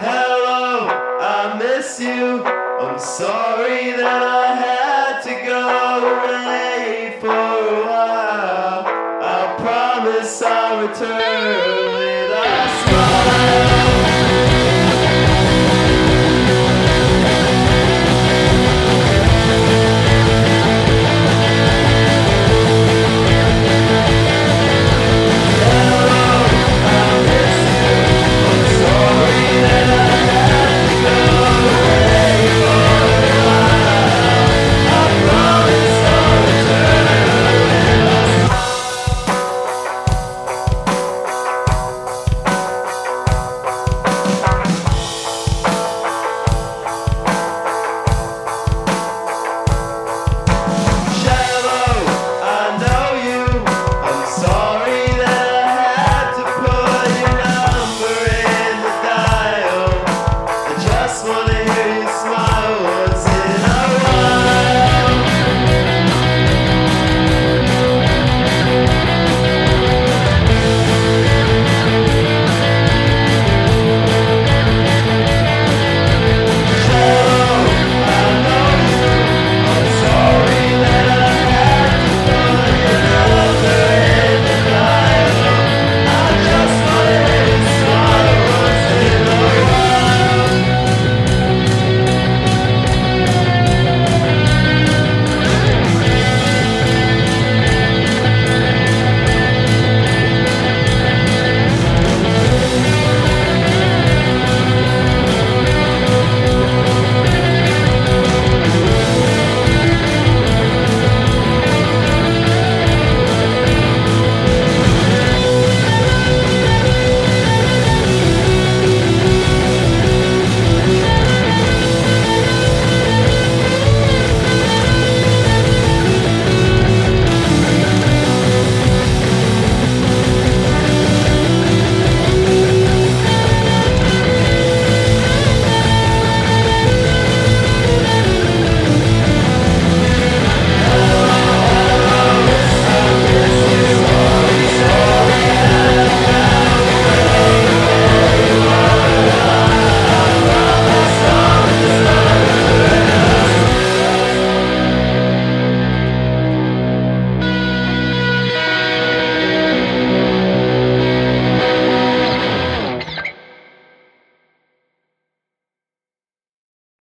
Hello, I miss you. I'm sorry that I had to go away for a while. I promise I'll return without.